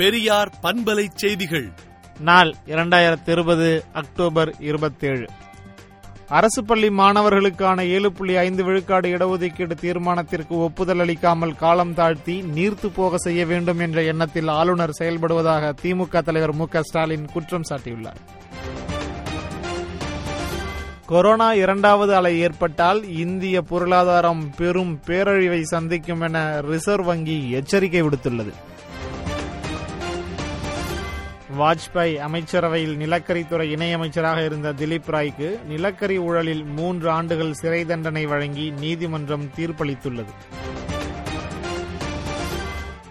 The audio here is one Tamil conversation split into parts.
பெரியார் பண்பலை செய்திகள். நாள் இரண்டாயிரத்தி இருபது அக்டோபர் இருபத்தேழு. அரசு பள்ளி மாணவர்களுக்கான ஏழு புள்ளி ஐந்து விழுக்காடு இடஒதுக்கீடு தீர்மானத்திற்கு ஒப்புதல் அளிக்காமல் காலம் தாழ்த்தி நீர்த்து போக செய்ய வேண்டும் என்ற எண்ணத்தில் ஆளுநர் செயல்படுவதாக திமுக தலைவர் மு க ஸ்டாலின் குற்றம் சாட்டியுள்ளார். கொரோனா இரண்டாவது அலை ஏற்பட்டால் இந்திய பொருளாதாரம் பெரும் பேரழிவை சந்திக்கும் என ரிசர்வ் வங்கி எச்சரிக்கை விடுத்துள்ளது. வாஜ்பாய் அமைச்சரவையில் நிலக்கரித்துறை இணையமைச்சராக இருந்த திலீப் ராய்க்கு நிலக்கரி ஊழலில் மூன்று ஆண்டுகள் சிறை தண்டனை வழங்கி நீதிமன்றம் தீர்ப்பளித்துள்ளது.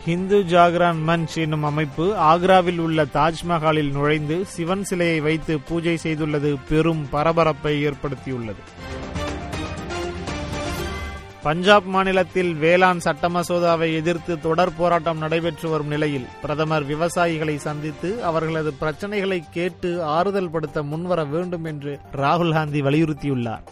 ஹிந்து ஜாகரான் மன்ச் என்னும் அமைப்பு ஆக்ராவில் உள்ள தாஜ்மஹாலில் நுழைந்து சிவன் சிலையை வைத்து பூஜை செய்துள்ளது. பெரும் பரபரப்பை ஏற்படுத்தியுள்ளது. பஞ்சாப் மாநிலத்தில் வேளாண் சட்ட மசோதாவை எதிர்த்து தொடர் போராட்டம் நடைபெற்று வரும் நிலையில் பிரதமர் விவசாயிகளை சந்தித்து அவர்களது பிரச்சினைகளை கேட்டு ஆறுதல் படுத்த முன்வர வேண்டும் என்று ராகுல் காந்தி வலியுறுத்தியுள்ளார்.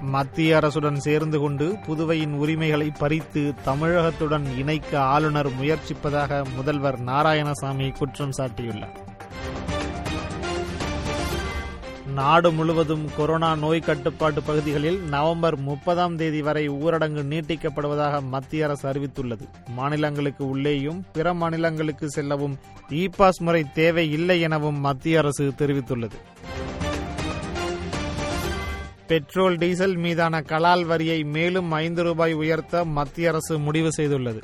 மத்திய அரசுடன் சேர்ந்து கொண்டு புதுவையின் உரிமைகளை பறித்து தமிழகத்துடன் இணைக்க ஆளுநர் முயற்சிப்பதாக முதல்வர் நாராயணசாமி குற்றம் சாட்டியுள்ளார். நாடு முழுவதும் கொரோனா நோய் கட்டுப்பாட்டு பகுதிகளில் நவம்பர் முப்பதாம் தேதி வரை ஊரடங்கு நீட்டிக்கப்படுவதாக மத்திய அரசு அறிவித்துள்ளது. மாநிலங்களுக்கு உள்ளேயும் பிற மாநிலங்களுக்கு செல்லவும் இ பாஸ் முறை தேவை இல்லை எனவும் மத்திய அரசு தெரிவித்துள்ளது. பெட்ரோல் டீசல் மீதான கலால் வரியை மேலும் ஐந்து ரூபாய் உயர்த்த மத்திய அரசு முடிவு செய்துள்ளது.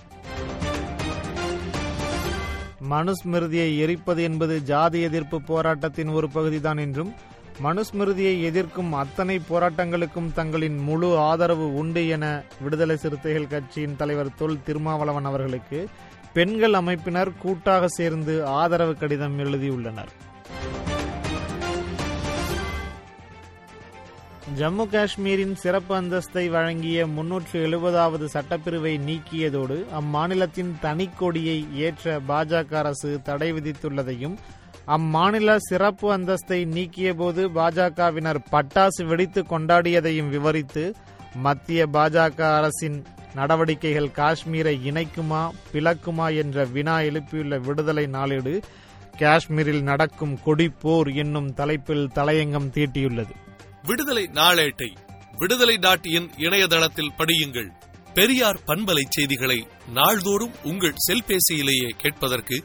மனுஸ்மிருதியை எரிப்பது என்பது ஜாதி எதிர்ப்பு போராட்டத்தின் ஒரு பகுதிதான் என்றும் மனுஸ்மிருதியை எதிர்க்கும் அத்தனை போராட்டங்களுக்கும் தங்களின் முழு ஆதரவு உண்டு என விடுதலை சிறுத்தைகள் கட்சியின் தலைவர் தொல் திருமாவளவன் அவர்களுக்கு பெண்கள் அமைப்பினர் கூட்டாக சேர்ந்து ஆதரவு கடிதம் எழுதியுள்ளனர். ஜம்மு காஷ்மீரின் சிறப்பு அந்தஸ்தை வழங்கிய முன்னூற்று எழுபதாவது சட்டப்பிரிவை நீக்கியதோடு அம்மாநிலத்தின் தனிக்கொடியை ஏற்ற பாஜக அரசு தடை விதித்துள்ளதையும் அம்மாநில சிறப்பு அந்தஸ்தை நீக்கியபோது பாஜகவினர் பட்டாசு வெடித்து கொண்டாடியதையும் விவரித்து மத்திய பாஜக அரசின் நடவடிக்கைகள் காஷ்மீரை இணைக்குமா பிளக்குமா என்ற வினா எழுப்பியுள்ள விடுதலை நாளேடு காஷ்மீரில் நடக்கும் கொடிப்போர் என்னும் தலைப்பில் தலையங்கம் தீட்டியுள்ளது. விடுதலை நாளேட்டை விடுதலை டாட் இன் இணையதளத்தில் படியுங்கள். பெரியார் பண்பலை செய்திகளை நாள்தோறும் உங்கள் செல்பேசியிலேயே கேட்பதற்கு